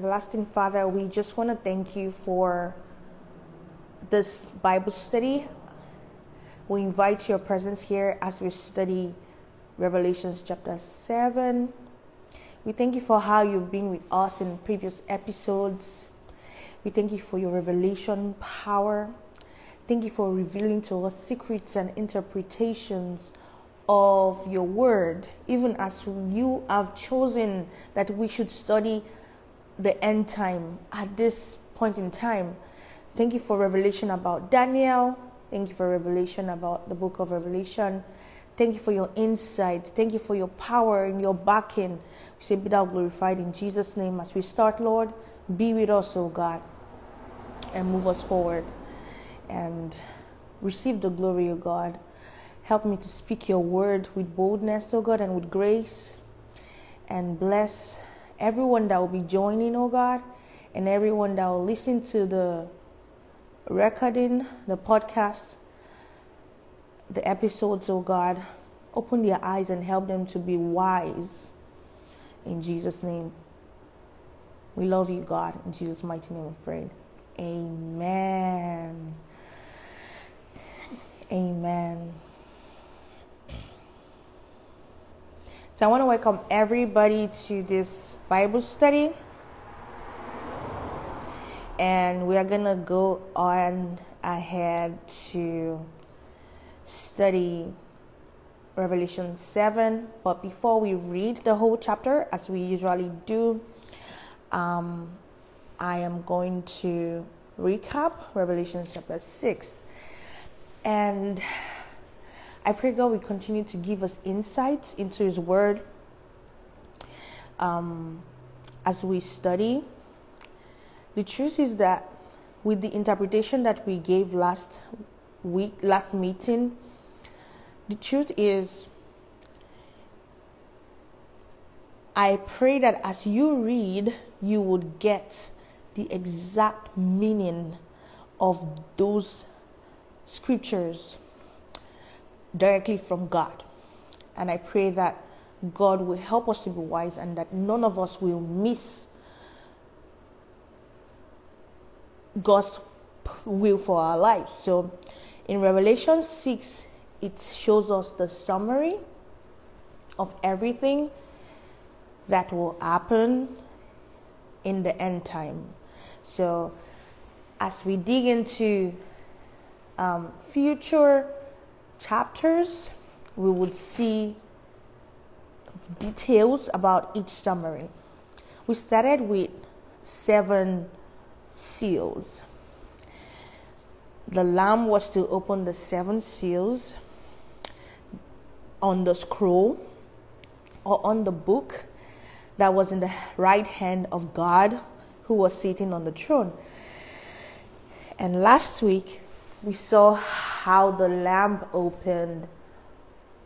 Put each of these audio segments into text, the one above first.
Everlasting Father, we just want to thank you for this Bible study. We invite your presence here as we study Revelations chapter 7. We thank you for how you've been with us in previous episodes. We thank you for your revelation power. Thank you for revealing to us secrets and interpretations of your word, even as you have chosen that we should study the end time at this point in time. Thank you for revelation about Daniel. Thank you for revelation about the book of Revelation. Thank you for your insight. Thank you for your power and your backing. We say, Be thou glorified in Jesus' name as we start, Lord. Be with us, O God, and move us forward. And receive the glory, O God. Help me to speak your word with boldness, oh God, and with grace. And bless everyone that will be joining, oh God, and everyone that will listen to the recording, the podcast, the episodes, oh God. Open their eyes and help them to be wise. In Jesus' name. We love you, God. In Jesus' mighty name we pray. Amen. Amen. So I want to welcome everybody to this Bible study. And we are going to go on ahead to study Revelation 7. But before we read the whole chapter, as we usually do, um, I am going to recap Revelation chapter 6. And I pray God will continue to give us insights into His Word um, as we study. The truth is that with the interpretation that we gave last week, last meeting, the truth is, I pray that as you read, you would get the exact meaning of those scriptures directly from God. And I pray that God will help us to be wise and that none of us will miss God's will for our lives. So in Revelation 6, it shows us the summary of everything that will happen in the end time. So as we dig into um, future chapters, we would see details about each summary. We started with seven seals. The Lamb was to open the seven seals on the scroll or on the book that was in the right hand of God who was sitting on the throne. And last week, we saw how the lamb opened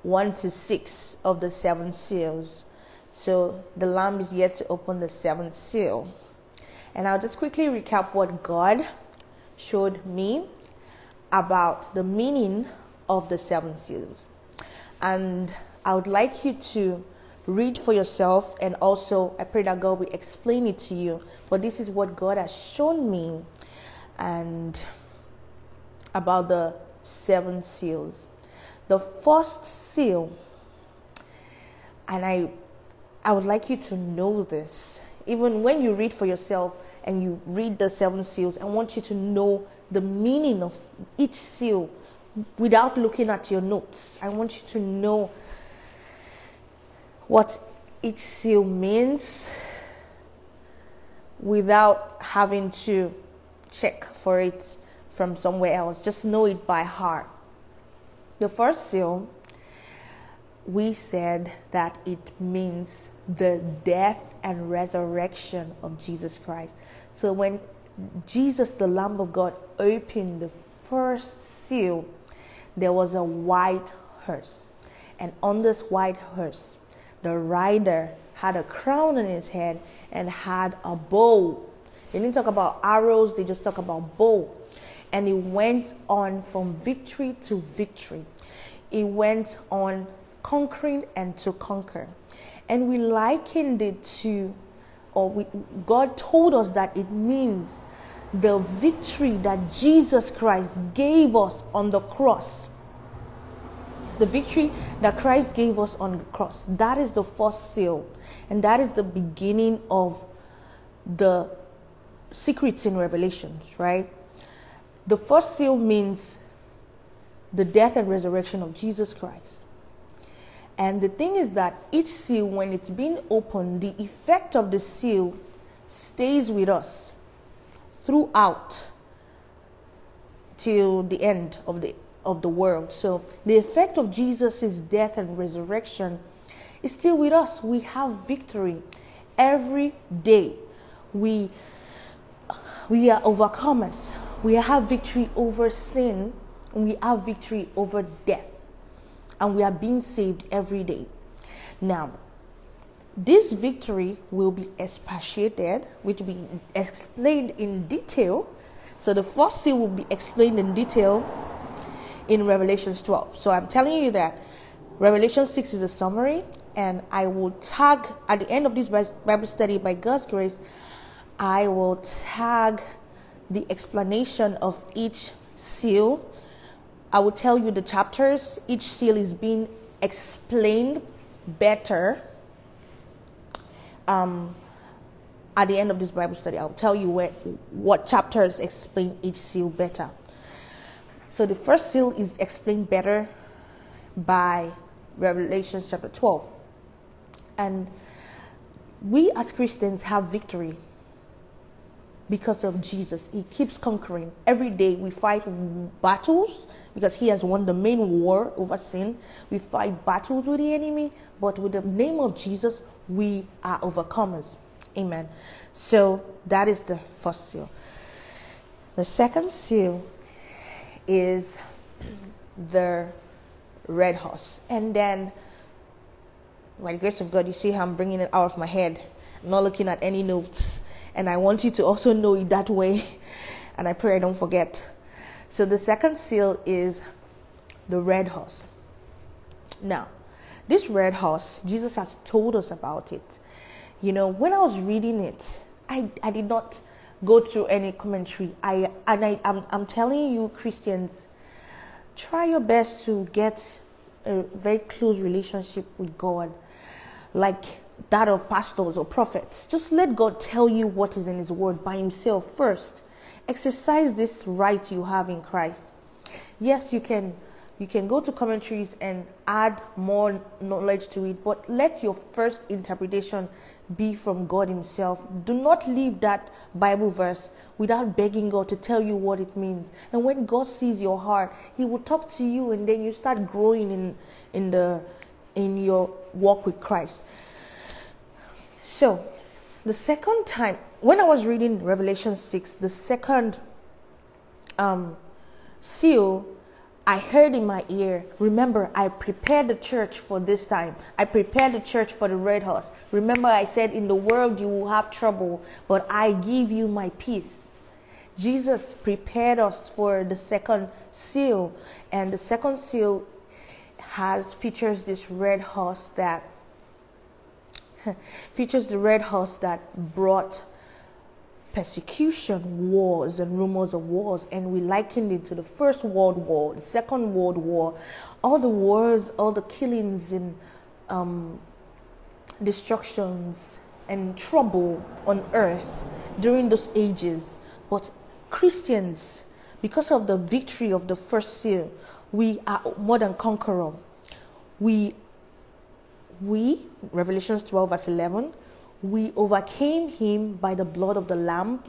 one to six of the seven seals. So the lamb is yet to open the seventh seal. And I'll just quickly recap what God showed me about the meaning of the seven seals. And I would like you to read for yourself and also I pray that God will explain it to you. But this is what God has shown me. And about the seven seals. The first seal, and I, I would like you to know this, even when you read for yourself and you read the seven seals, I want you to know the meaning of each seal without looking at your notes. I want you to know what each seal means without having to check for it from somewhere else. Just know it by heart. The first seal, we said that it means the death and resurrection of Jesus Christ. So when Jesus, the Lamb of God, opened the first seal, there was a white hearse. And on this white hearse, the rider had a crown on his head and had a bow. They didn't talk about arrows, they just talk about bow and he went on from victory to victory. He went on conquering and to conquer. And we likened it to or we, God told us that it means the victory that Jesus Christ gave us on the cross. The victory that Christ gave us on the cross. That is the first seal. And that is the beginning of the secrets in Revelations, right? The first seal means the death and resurrection of Jesus Christ. And the thing is that each seal, when it's being opened, the effect of the seal stays with us throughout till the end of the of the world. So the effect of Jesus' death and resurrection is still with us. We have victory every day. We we are overcomers. We have victory over sin. And we have victory over death. And we are being saved every day. Now, this victory will be expatiated, which will be explained in detail. So the first seal will be explained in detail in Revelations 12. So I'm telling you that Revelation 6 is a summary, and I will tag at the end of this Bible study by God's grace, I will tag the explanation of each seal. I will tell you the chapters. Each seal is being explained better um, at the end of this Bible study, I'll tell you where, what chapters explain each seal better. So the first seal is explained better by Revelation chapter 12. And we as Christians have victory because of Jesus. He keeps conquering. Every day we fight battles because he has won the main war over sin. We fight battles with the enemy, but with the name of Jesus, we are overcomers. Amen. So that is the first seal. The second seal is the red horse. And then, by the grace of God, you see how I'm bringing it out of my head. I'm not looking at any notes. And I want you to also know it that way. And I pray I don't forget. So the second seal is the red horse. Now, this red horse, Jesus has told us about it. You know, when I was reading it, I, I did not go through any commentary. I and I I'm, I'm telling you Christians, try your best to get a very close relationship with God. Like that of pastors or prophets. Just let God tell you what is in His Word by Himself first. Exercise this right you have in Christ. Yes, you can you can go to commentaries and add more knowledge to it, but let your first interpretation be from God Himself. Do not leave that Bible verse without begging God to tell you what it means. And when God sees your heart, He will talk to you, and then you start growing in in the in your walk with Christ. So, the second time when I was reading Revelation six, the second um, seal I heard in my ear, remember, I prepared the church for this time. I prepared the church for the red horse. Remember, I said, In the world you will have trouble, but I give you my peace. Jesus prepared us for the second seal, and the second seal has features this red horse that features the red horse that brought persecution, wars, and rumors of wars, and we likened it to the First World War, the Second World War, all the wars, all the killings and um, destructions and trouble on earth during those ages. But Christians, because of the victory of the first seal, we are more than conqueror. We, we, Revelations 12, verse 11, we overcame him by the blood of the Lamb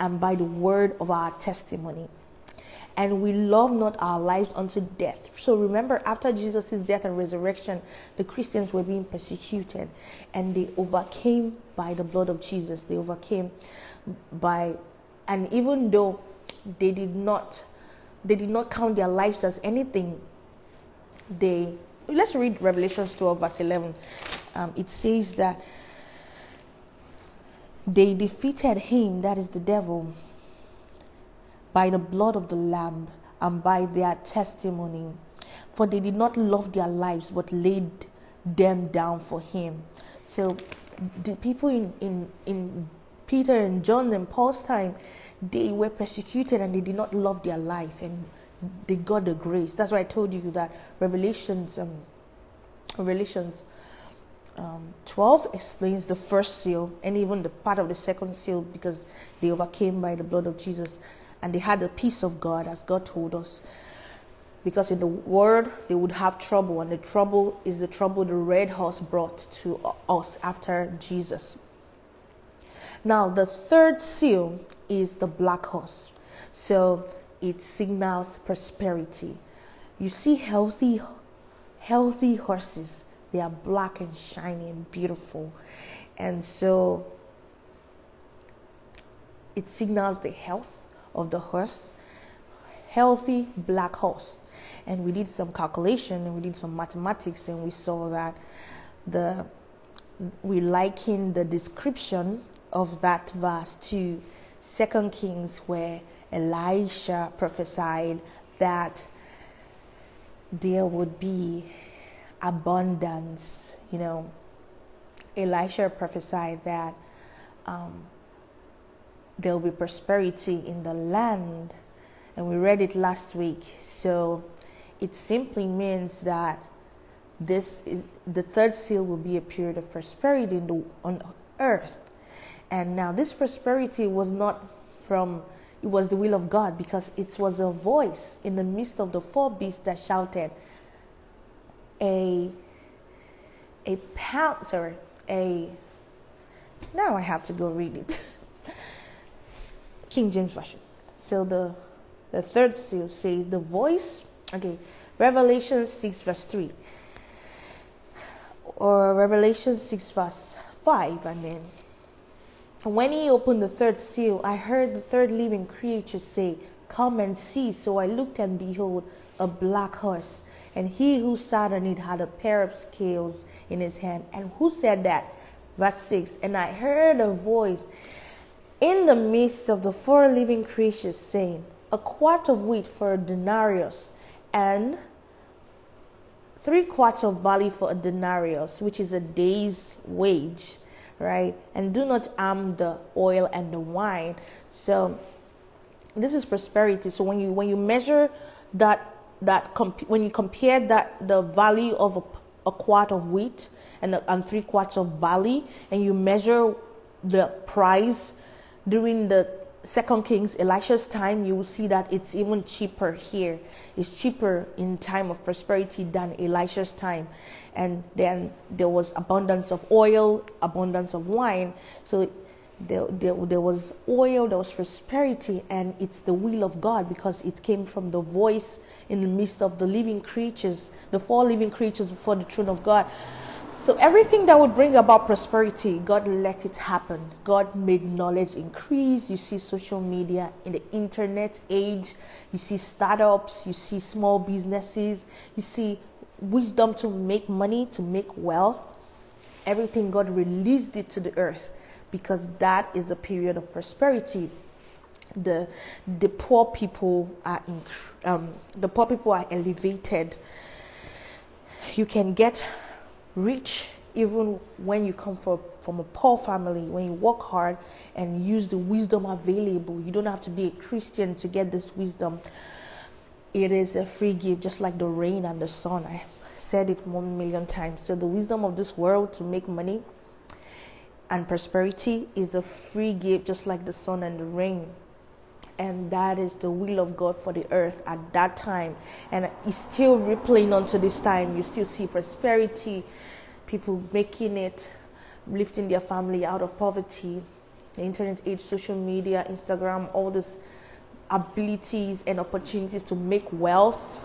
and by the word of our testimony. And we love not our lives unto death. So remember, after Jesus' death and resurrection, the Christians were being persecuted and they overcame by the blood of Jesus. They overcame by, and even though they did not, they did not count their lives as anything, they, let's read Revelations 12, verse 11. Um, it says that they defeated him, that is the devil, by the blood of the Lamb and by their testimony. For they did not love their lives but laid them down for him. So the people in, in, in Peter and John and Paul's time, they were persecuted and they did not love their life and they got the grace. That's why I told you that Revelations, um, Revelations um, 12 explains the first seal and even the part of the second seal because they overcame by the blood of Jesus and they had the peace of God as God told us. Because in the world they would have trouble, and the trouble is the trouble the red horse brought to us after Jesus. Now, the third seal is the black horse. So it signals prosperity. You see healthy healthy horses they are black and shiny and beautiful. And so it signals the health of the horse. Healthy black horse. And we did some calculation and we did some mathematics and we saw that the we liken the description of that verse to Second Kings where Elisha prophesied that there would be abundance. You know, Elisha prophesied that um, there will be prosperity in the land, and we read it last week. So it simply means that this is the third seal will be a period of prosperity the, on earth. And now this prosperity was not from it was the will of God because it was a voice in the midst of the four beasts that shouted, a a pound sorry a now I have to go read it. King James Version. So the the third seal says the voice okay Revelation six verse three or Revelation six verse five I mean when he opened the third seal, I heard the third living creature say, Come and see. So I looked and behold a black horse and he who sat on it had a pair of scales in his hand. And who said that? Verse 6 And I heard a voice in the midst of the four living creatures saying, A quart of wheat for a denarius, and three quarts of barley for a denarius, which is a day's wage, right? And do not harm the oil and the wine. So this is prosperity. So when you when you measure that that comp- when you compare that the value of a, a quart of wheat and, a, and three quarts of barley, and you measure the price during the Second Kings, Elisha's time, you will see that it's even cheaper here. It's cheaper in time of prosperity than Elisha's time. And then there was abundance of oil, abundance of wine. So there, there, there was oil, there was prosperity, and it's the will of God because it came from the voice in the midst of the living creatures, the four living creatures before the throne of God. So everything that would bring about prosperity, God let it happen. God made knowledge increase. You see social media in the internet age, you see startups, you see small businesses, you see wisdom to make money, to make wealth. Everything God released it to the earth because that is a period of prosperity. The the poor people are um, the poor people are elevated. You can get rich even when you come from, from a poor family, when you work hard and use the wisdom available. You don't have to be a Christian to get this wisdom. It is a free gift, just like the rain and the sun. I said it one million times. So, the wisdom of this world to make money and prosperity is a free gift, just like the sun and the rain. And that is the will of God for the earth at that time. And it's still replaying onto this time. You still see prosperity, people making it, lifting their family out of poverty, the internet age, social media, Instagram, all these abilities and opportunities to make wealth.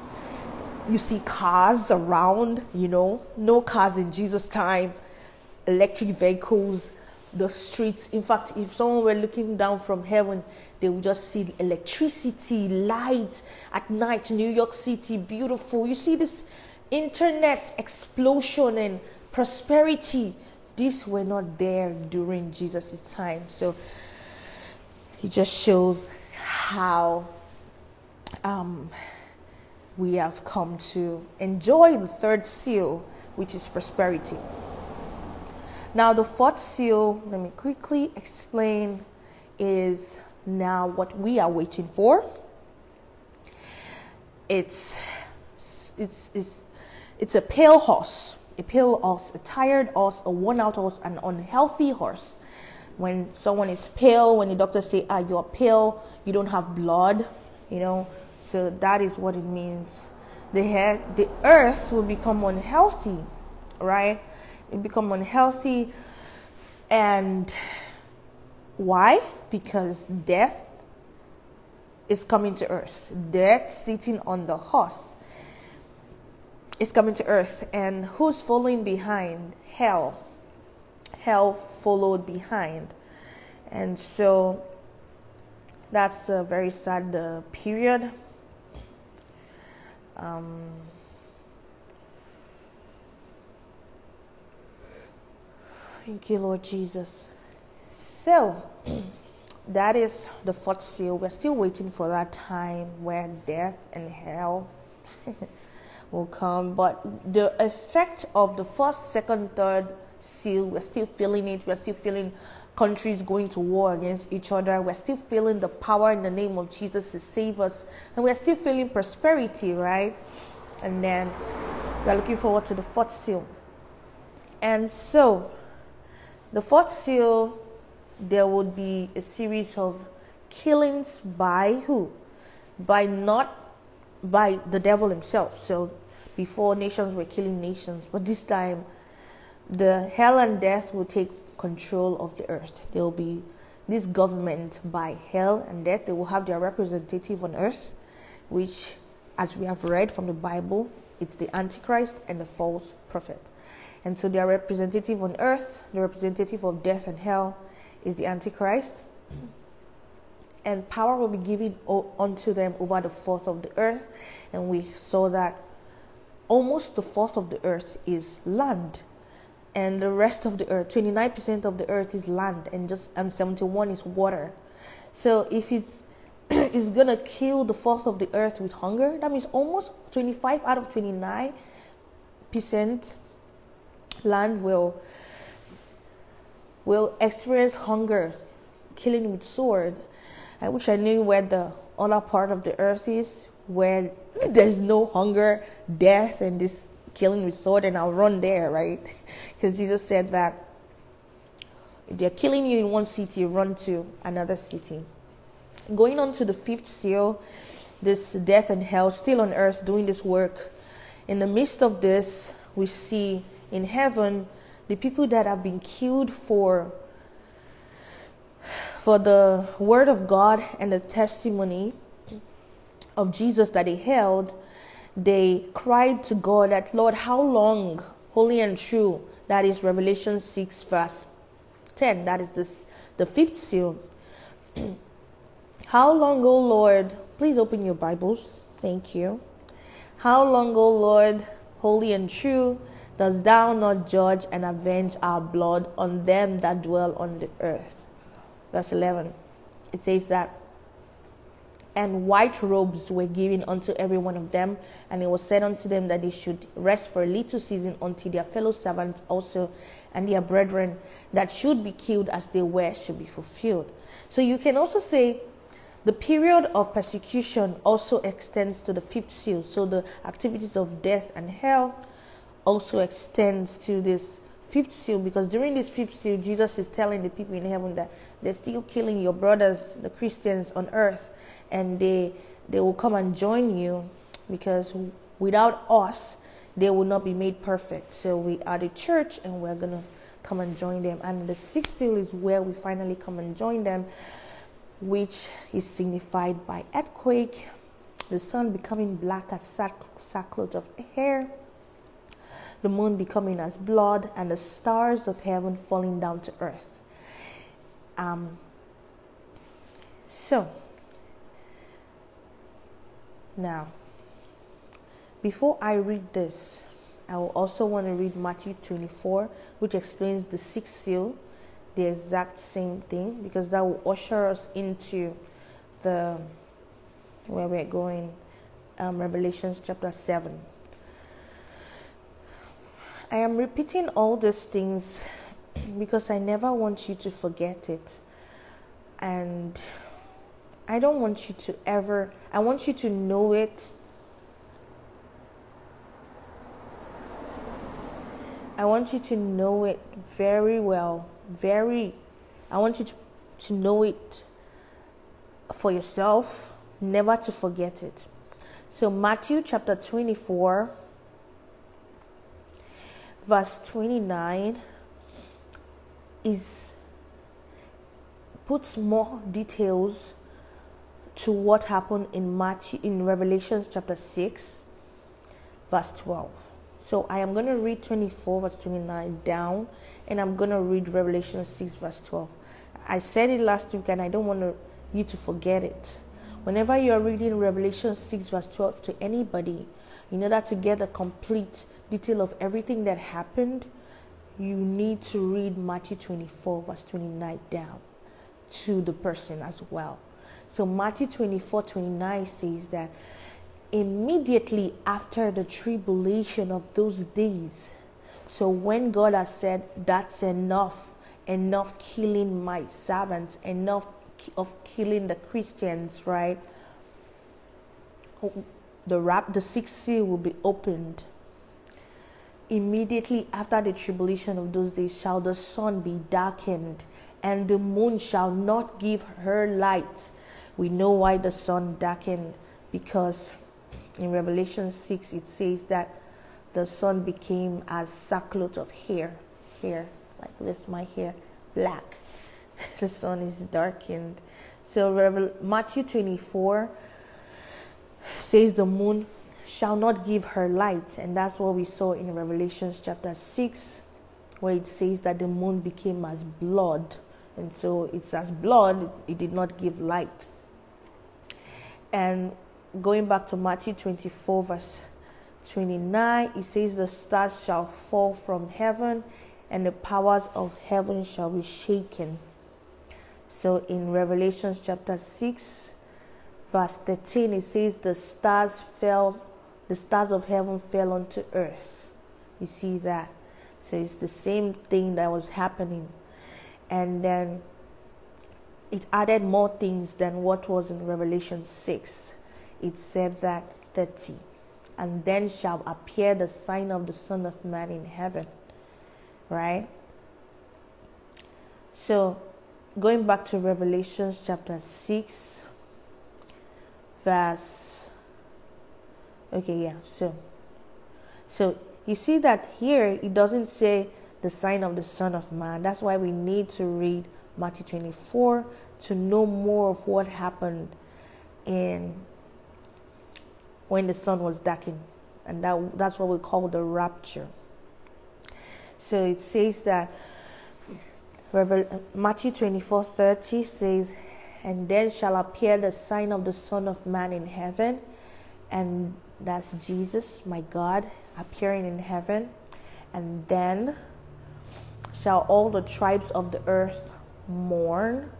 You see cars around, you know, no cars in Jesus' time electric vehicles, the streets. In fact, if someone were looking down from heaven, they would just see electricity, lights at night, New York City, beautiful. You see this internet explosion and prosperity. These were not there during Jesus' time. So he just shows how um, we have come to enjoy the third seal, which is prosperity. Now, the fourth seal, let me quickly explain, is now what we are waiting for. It's, it's, it's, it's a pale horse, a pale horse, a tired horse, a worn out horse, an unhealthy horse. When someone is pale, when the doctor say, ah, you're pale, you don't have blood, you know, so that is what it means. The, head, the earth will become unhealthy, right? It become unhealthy. And why? Because death is coming to earth. Death sitting on the horse is coming to earth. And who's following behind? Hell. Hell followed behind. And so that's a very sad uh, period. Um, thank you, Lord Jesus. So, that is the fourth seal. We're still waiting for that time where death and hell will come. But the effect of the first, second, third seal, we're still feeling it. We're still feeling countries going to war against each other. We're still feeling the power in the name of Jesus to save us. And we're still feeling prosperity, right? And then we're looking forward to the fourth seal. And so, the fourth seal, there would be a series of killings by who? By not by the devil himself. So, before nations were killing nations, but this time the hell and death will take control of the earth. There will be this government by hell and death. They will have their representative on earth, which, as we have read from the Bible, it's the Antichrist and the false prophet. And so their representative on earth, the representative of death and hell, is the Antichrist. And power will be given unto them over the fourth of the earth. And we saw that almost the fourth of the earth is land and the rest of the earth 29% of the earth is land and just um, 71 is water so if it's it's gonna kill the fourth of the earth with hunger that means almost 25 out of 29 percent land will will experience hunger killing with sword i wish i knew where the other part of the earth is where there's no hunger death and this killing with sword and I'll run there, right? Because Jesus said that if they're killing you in one city, run to another city. Going on to the fifth seal, this death and hell still on earth doing this work. In the midst of this, we see in heaven the people that have been killed for for the word of God and the testimony of Jesus that they held they cried to God that, Lord, how long, holy and true? That is Revelation 6, verse 10. That is this, the fifth seal. how long, O Lord? Please open your Bibles. Thank you. How long, O Lord, holy and true, dost thou not judge and avenge our blood on them that dwell on the earth? Verse 11. It says that and white robes were given unto every one of them. And it was said unto them that they should rest for a little season until their fellow servants also and their brethren that should be killed as they were should be fulfilled. So you can also say the period of persecution also extends to the fifth seal. So the activities of death and hell also extends to this fifth seal because during this fifth seal, Jesus is telling the people in heaven that they're still killing your brothers, the Christians on earth and they they will come and join you because without us they will not be made perfect. So we are the church and we're gonna come and join them. And the sixth seal is where we finally come and join them which is signified by earthquake the sun becoming black as sack, sackcloth of hair the moon becoming as blood and the stars of heaven falling down to earth um, so now, before I read this, I will also want to read Matthew 24, which explains the sixth seal, the exact same thing, because that will usher us into the where we're going, um, Revelations chapter 7. I am repeating all these things because I never want you to forget it. And I don't want you to ever, I want you to know it. I want you to know it very well, very, I want you to, to know it for yourself, never to forget it. So, Matthew chapter 24, verse 29 is puts more details to what happened in Matthew in Revelations chapter 6 verse 12. So I am going to read 24 verse 29 down and I'm going to read Revelation 6 verse 12. I said it last week and I don't want you to forget it. Whenever you are reading Revelation 6 verse 12 to anybody, in order to get a complete detail of everything that happened, you need to read Matthew 24, verse 29 down to the person as well. So, Matthew 24, 29 says that immediately after the tribulation of those days, so when God has said, That's enough, enough killing my servants, enough of killing the Christians, right? The rap, the sixth seal will be opened Immediately after the tribulation of those days shall the sun be darkened, and the moon shall not give her light. We know why the sun darkened because in Revelation 6 it says that the sun became as sackcloth of hair, hair like this, my hair, black. the sun is darkened. So Matthew 24 says the moon shall not give her light. And that's what we saw in Revelations chapter 6, where it says that the moon became as blood. And so it's as blood, it did not give light. And going back to Matthew 24, verse 29, it says, The stars shall fall from heaven, and the powers of heaven shall be shaken. So in Revelations chapter 6, verse 13, it says, The stars fell the stars of heaven fell onto earth. You see that? So it's the same thing that was happening. And then it added more things than what was in Revelation 6. It said that 30. And then shall appear the sign of the Son of Man in heaven. Right? So, going back to revelations chapter 6, verse Okay, yeah. So, so you see that here it doesn't say the sign of the Son of Man. That's why we need to read Matthew 24 to know more of what happened in when the sun was darkened, and that that's what we call the rapture. So it says that Matthew 24 30 says, And then shall appear the sign of the Son of Man in heaven, and that's Jesus, my God, appearing in heaven. And then shall all the tribes of the earth mourn,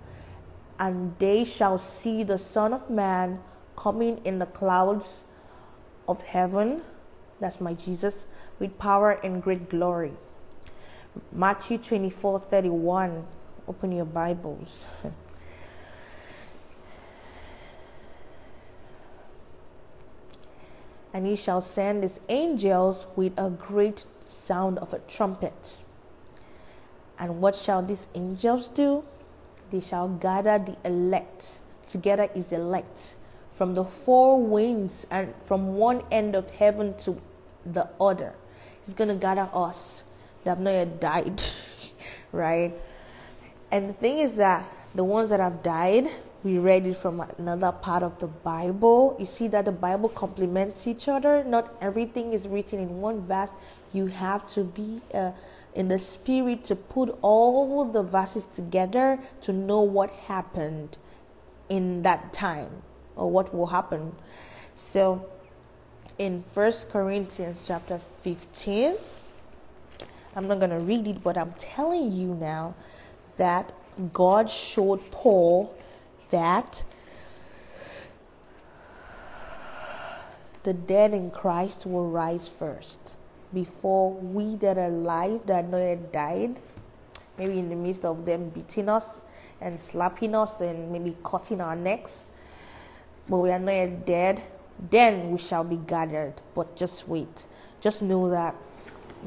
and they shall see the Son of Man coming in the clouds of heaven. That's my Jesus, with power and great glory. Matthew 24 31. Open your Bibles. and he shall send his angels with a great sound of a trumpet. And what shall these angels do? They shall gather the elect. Together is elect from the four winds and from one end of heaven to the other. He's going to gather us that have not yet died, right? And the thing is that the ones that have died, we read it from another part of the Bible. You see that the Bible complements each other. Not everything is written in one verse. You have to be uh, in the spirit to put all the verses together to know what happened in that time or what will happen. So, in First Corinthians chapter 15, I'm not going to read it, but I'm telling you now that God showed Paul that the dead in Christ will rise first before we that are alive that know yet died maybe in the midst of them beating us and slapping us and maybe cutting our necks, but we are not yet dead, then we shall be gathered. But just wait. Just know that,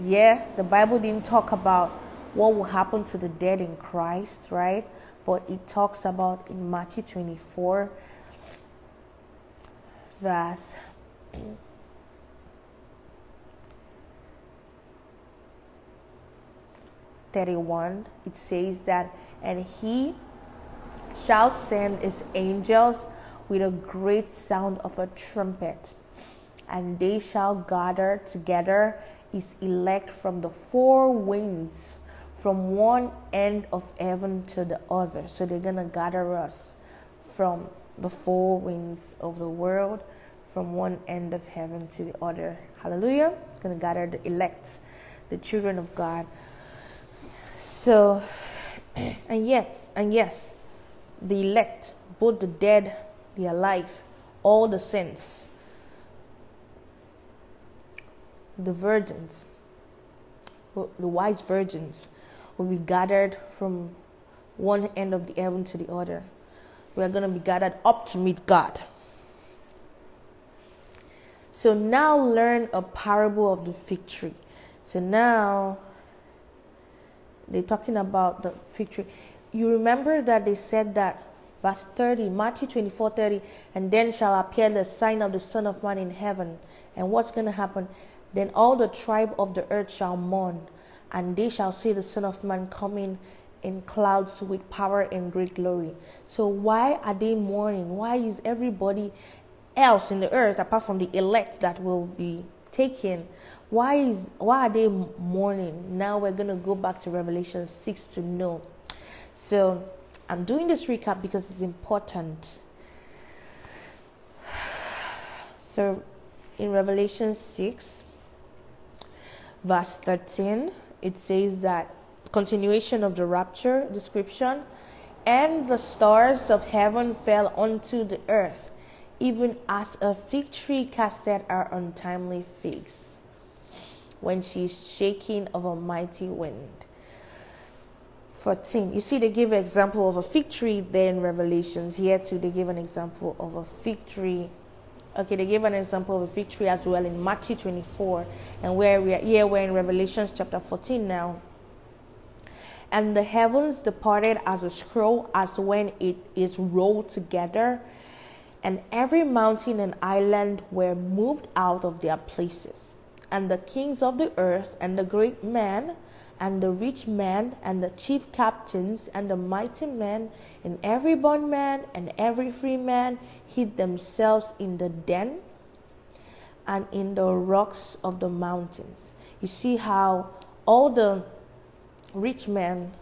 yeah, the Bible didn't talk about what will happen to the dead in Christ, right? But it talks about in Matthew 24, verse 31, it says that, and he shall send his angels with a great sound of a trumpet, and they shall gather together his elect from the four winds, from one end of heaven to the other. So they're going to gather us from the four winds of the world, from one end of heaven to the other. Hallelujah. Going to gather the elect, the children of God so, and yet, and yes, the elect, both the dead, the alive, all the saints, the virgins, the wise virgins, will be gathered from one end of the heaven to the other. We are going to be gathered up to meet God. So now learn a parable of the fig tree. So now they're talking about the fig tree. You remember that they said that verse 30, Matthew 24 30, and then shall appear the sign of the Son of Man in heaven. And what's going to happen? Then all the tribe of the earth shall mourn, and they shall see the Son of Man coming in clouds with power and great glory. So, why are they mourning? Why is everybody else in the earth, apart from the elect that will be taken, why is why are they mourning? Now we're gonna go back to Revelation 6 to know. So I'm doing this recap because it's important. So in Revelation 6, verse 13, it says that continuation of the rapture description and the stars of heaven fell onto the earth, even as a fig tree casted her untimely figs when she's shaking of a mighty wind. 14. You see, they give an example of a fig tree there in Revelations. Here, too, they give an example of a fig tree. Okay, they gave an example of a fig tree as well in Matthew 24. And where we are here, we're in Revelations chapter 14 now. And the heavens departed as a scroll, as when it is rolled together, and every mountain and island were moved out of their places and the kings of the earth, and the great men, and the rich men, and the chief captains, and the mighty men, and every bondman and every free man hid themselves in the den and in the rocks of the mountains. You see how all the rich men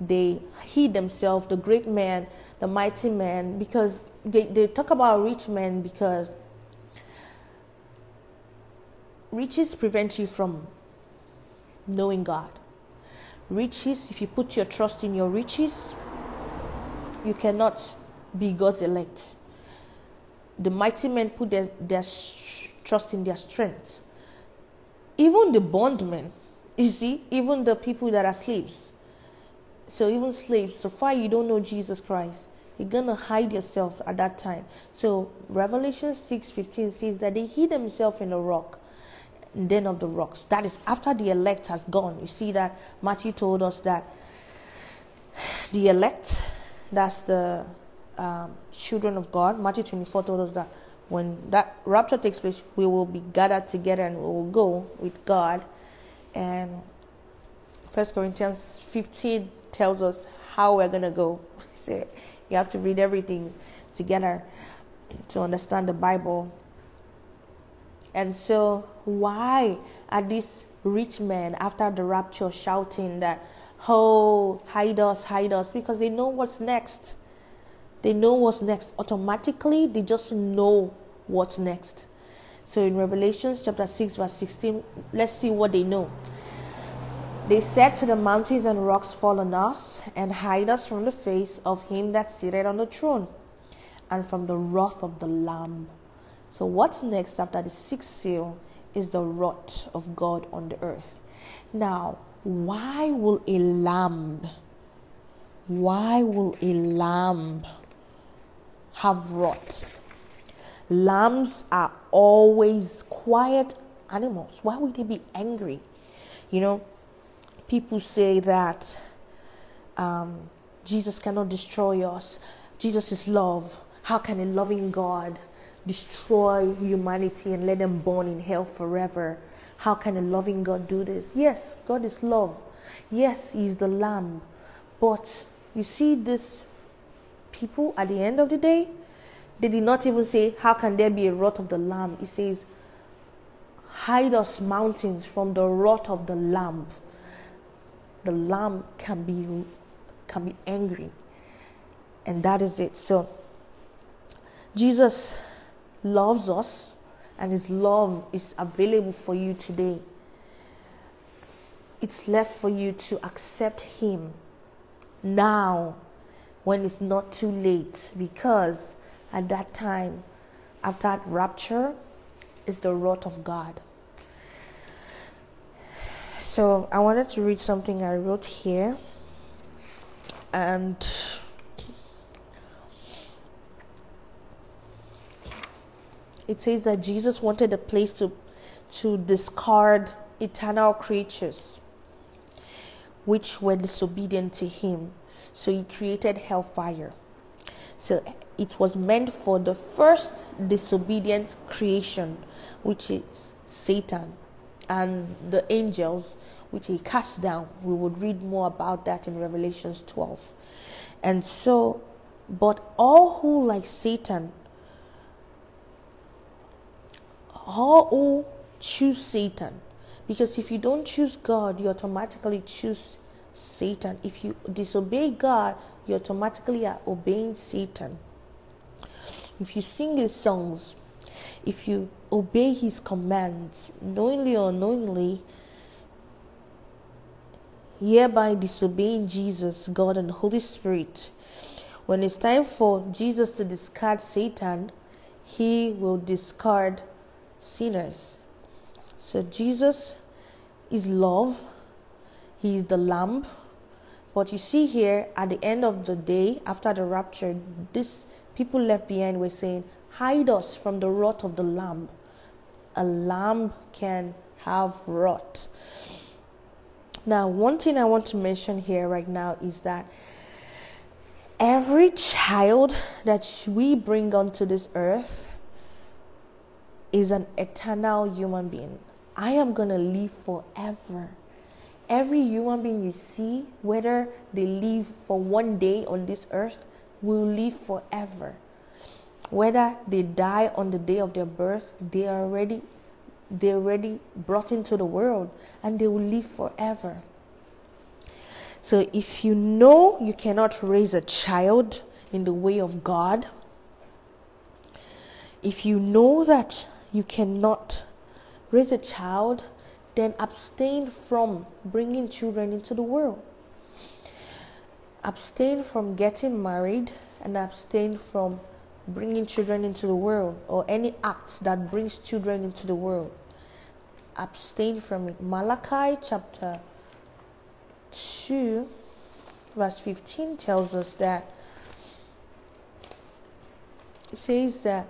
they hid themselves, the great man, the mighty man, because they, they talk about rich men because riches prevent you from knowing God. Riches, if you put your trust in your riches, you cannot be God's elect. The mighty men put their, their trust in their strength. Even the bondmen, you see, even the people that are slaves. So even slaves, so far you don't know Jesus Christ, you're gonna hide yourself at that time. So Revelation 6:15 says that they hid themselves in a rock den of the rocks. That is after the elect has gone. You see that Matthew told us that the elect, that's the um, children of God. Matthew 24 told us that when that rapture takes place, we will be gathered together and we will go with God. And First Corinthians 15 tells us how we're to go. You have to read everything together to understand the Bible. And so, why are these rich men after the rapture shouting that, Oh, hide us, hide us? Because they know what's next. They know what's next. Automatically, they just know what's next. So, in Revelations chapter 6, verse 16, let's see what they know. They said to the mountains and rocks, Fall on us and hide us from the face of him that seated on the throne and from the wrath of the Lamb. So, what's next after the sixth seal is the wrath of God on the earth. Now, why will a lamb, why will a lamb have wrath? Lambs are always quiet animals. Why would they be angry? You know, people say that um, Jesus cannot destroy us. Jesus is love. How can a loving God destroy humanity and let them burn in hell forever? How can a loving God do this? Yes, God is love. Yes, He is the Lamb. But you see, this people at the end of the day, they did not even say, How can there be a wrath of the Lamb? He says, Hide us mountains from the wrath of the Lamb. The Lamb can be can be angry. And that is it. So Jesus loves us and his love is available for you today. It's left for you to accept him now when it's not too late because at that time after that rapture is the wrath of God. So I wanted to read something I wrote here and it says that Jesus wanted a place to to discard eternal creatures which were disobedient to him. So he created hellfire. So it was meant for the first disobedient creation, which is Satan, and the angels, which he cast down. We would read more about that in Revelations 12. And so, but all who, like Satan, who choose Satan, because if you don't choose God, you automatically choose Satan. If you disobey God, you automatically are obeying Satan. If you sing his songs, if you obey his commands, knowingly or unknowingly, hereby disobeying Jesus, God, and Holy Spirit. When it's time for Jesus to discard Satan, he will discard sinners. So Jesus is love, he is the lamb. But you see here at the end of the day, after the rapture, this people left behind were saying, Hide us from the wrath of the lamb. A lamb can have wrath. Now, one thing I want to mention here right now is that every child that we bring onto this earth is an eternal human being. I am going to live forever. Every human being you see, whether they live for one day on this earth, will live forever. Whether they die on the day of their birth, they are already they're already brought into the world and they will live forever. So if you know you cannot raise a child in the way of God, if you know that you cannot raise a child, then abstain from bringing children into the world. Abstain from getting married and abstain from bringing children into the world or any act that brings children into the world. Abstain from it. Malachi chapter 2, verse 15 tells us that it says that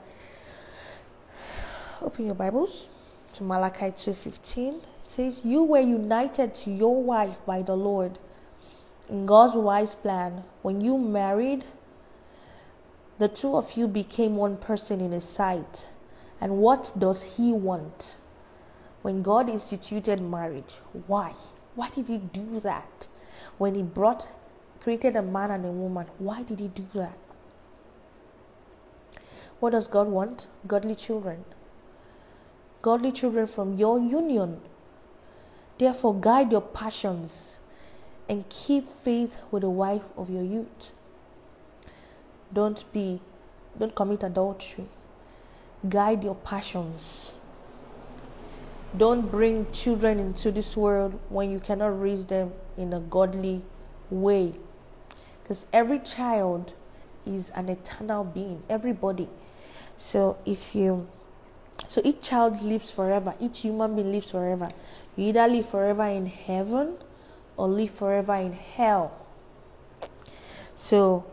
open your Bibles to Malachi 2:15. It says, "You were united to your wife by the Lord in God's wise plan when you married the two of you became one person in His sight. And what does He want? When God instituted marriage, why? Why did He do that? When He brought, created a man and a woman, why did He do that? What does God want? Godly children. Godly children from your union. Therefore, guide your passions and keep faith with the wife of your youth. Don't be, don't commit adultery. Guide your passions. Don't bring children into this world when you cannot raise them in a godly way. Because every child is an eternal being, everybody. So if you, so each child lives forever, each human being lives forever. You either live forever in heaven or live forever in hell. So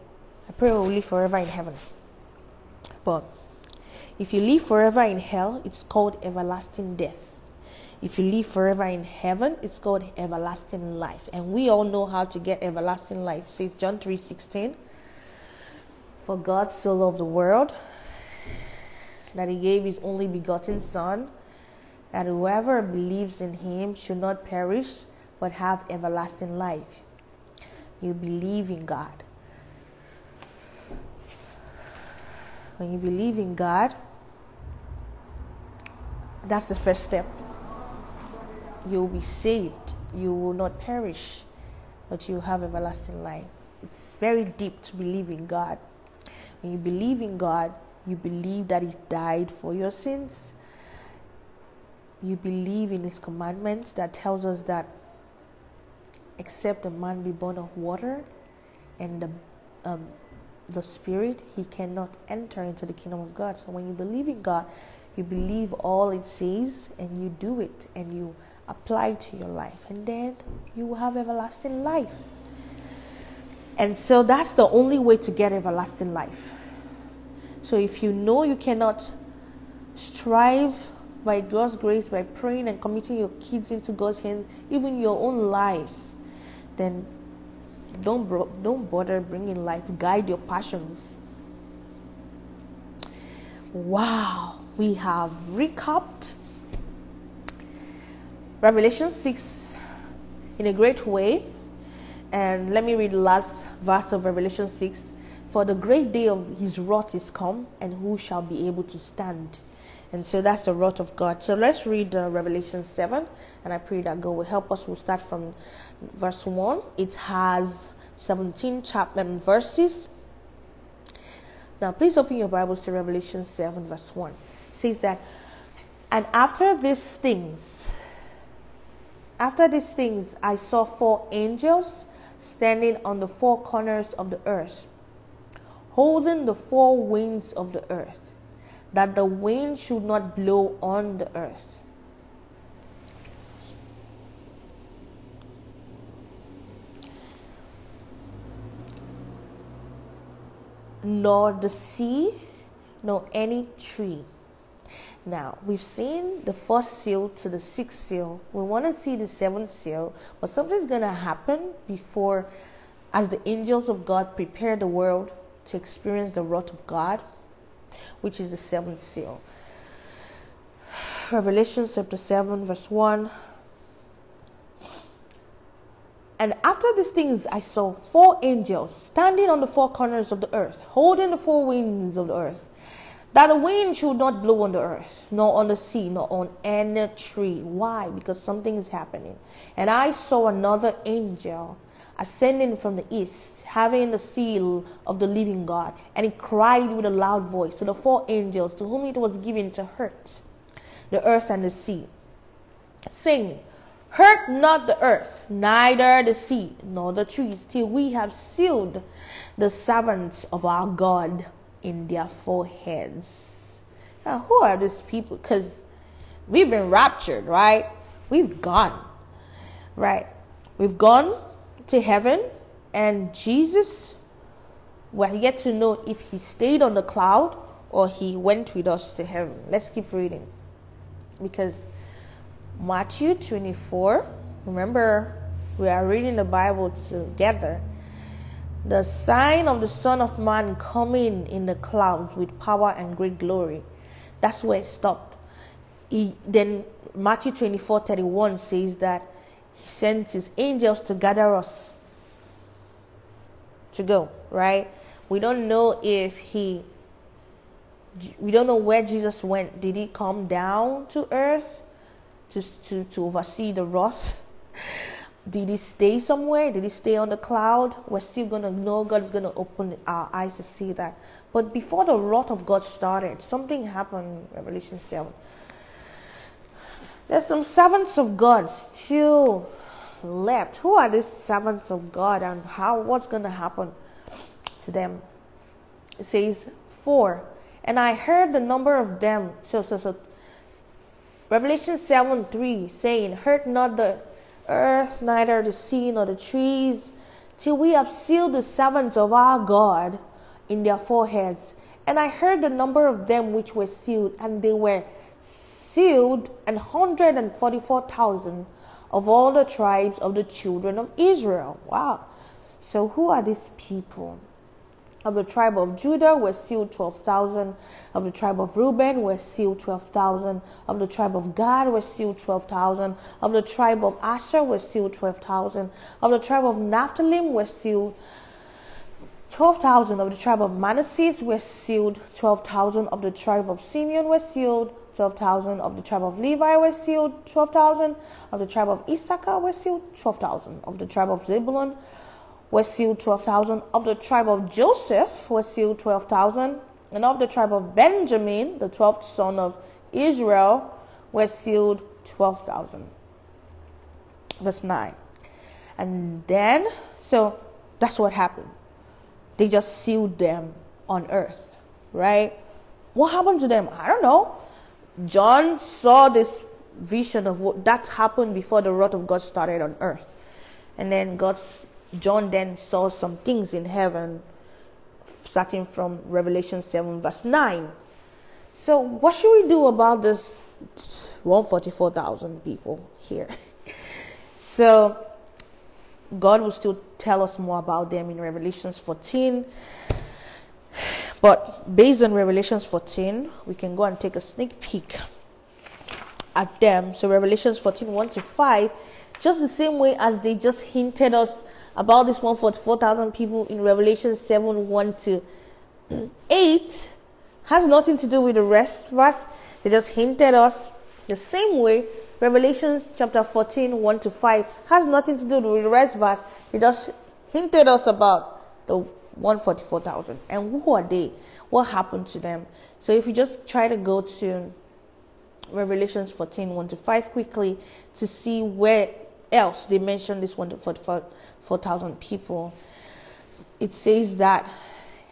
I pray we'll live forever in heaven. But if you live forever in hell, it's called everlasting death. If you live forever in heaven, it's called everlasting life. And we all know how to get everlasting life. It says John 3:16. For God so loved the world that he gave his only begotten son that whoever believes in him should not perish but have everlasting life. You believe in God. When you believe in God, that's the first step. You'll be saved. You will not perish, but you have everlasting life. It's very deep to believe in God. When you believe in God, you believe that He died for your sins. You believe in his commandments that tells us that except a man be born of water and the um, the spirit he cannot enter into the kingdom of god. So when you believe in god you believe all it says and you do it and you apply to your life. And then you will have everlasting life. And so that's the only way to get everlasting life so if you know you cannot strive by God's grace, by praying and committing your kids into God's hands, even your own life, then don't don't bother bringing life. Guide your passions. Wow, we have recapped Revelation 6 in a great way. And let me read the last verse of Revelation 6. For the great day of his wrath is come, and who shall be able to stand? And so that's the wrath of God. So let's read uh, Revelation 7, and I pray that God will help us. We'll start from verse 1. It has 17 chapter and verses. Now, please open your Bibles to Revelation 7, verse 1. It says that, and after these things, after these things, I saw four angels standing on the four corners of the earth, holding the four winds of the earth that the wind should not blow on the earth. Nor the sea, nor any tree. Now, we've seen the first seal to the sixth seal. We want to see the seventh seal, but something's going to happen before, as the angels of God prepare the world to experience the wrath of God which is the seventh seal. Revelation chapter 7, verse 1. And after these things, I saw four angels standing on the four corners of the earth, holding the four winds of the earth, that the wind should not blow on the earth, nor on the sea, nor on any tree. Why? Because something is happening. And I saw another angel ascending from the east, having the seal of the living God. And he cried with a loud voice to the four angels to whom it was given to hurt the earth and the sea, saying, Hurt not the earth, neither the sea, nor the trees, till we have sealed the servants of our God in their foreheads. Now, who are these people? Because we've been raptured, right? We've gone, right? We've gone to heaven, and Jesus, well, yet to know if he stayed on the cloud or he went with us to heaven. Let's keep reading. Because Matthew 24, remember, we are reading the Bible together. The sign of the Son of Man coming in the clouds with power and great glory. That's where it stopped. He, then Matthew 24 31 says that he sent his angels to gather us to go, right? We don't know if he, we don't know where Jesus went. Did he come down to earth to, to, to oversee the wrath? Did he stay somewhere? Did he stay on the cloud? We're still to know. God is to open our eyes to see that. But before the wrath of God started, something happened Revelation 7. There's some servants of God still left. Who are these servants of God and how what's going to happen to them? It says four. And I heard the number of them. So so so Revelation 7 3 saying, Hurt not the earth, neither the sea nor the trees, till we have sealed the servants of our God in their foreheads. And I heard the number of them which were sealed, and they were sealed an hundred and forty-four thousand of all the tribes of the children of Israel. Wow. So who are these people? Of the tribe of Judah were sealed 12,000. Of the tribe of Reuben were sealed 12,000. Of the tribe of Gad were sealed 12,000. Of the tribe of Asher were sealed 12,000. Of the tribe of Naphtali were sealed 12,000. Of the tribe of Manasseh were sealed 12,000. Of the tribe of Simeon were sealed 12,000. Of the tribe of Levi were sealed 12,000. Of the tribe of Issachar were sealed 12,000. Of the tribe of Zebulun were sealed 12,000. Of the tribe of Joseph were sealed 12,000. And of the tribe of Benjamin, the 12th son of Israel, were sealed 12,000. Verse 9. And then, so that's what happened. They just sealed them on earth, right? What happened to them? I don't know. John saw this vision of what that happened before the wrath of God started on earth. And then God John then saw some things in heaven, starting from Revelation 7, verse 9. So, what should we do about this 144,000 people here? so, God will still tell us more about them in Revelations 14. But based on Revelations 14, we can go and take a sneak peek at them. So, Revelations 14 1 to 5, just the same way as they just hinted us about this one for 4,000 people in Revelation 7 1 to 8 has nothing to do with the rest of us. They just hinted us the same way. Revelations chapter 14 1 to 5 has nothing to do with the rest of us. They just hinted us about the 144,000. And who are they? What happened to them? So if you just try to go to Revelations 14 1 to 5 quickly to see where else they mention this 144,000 people. It says that,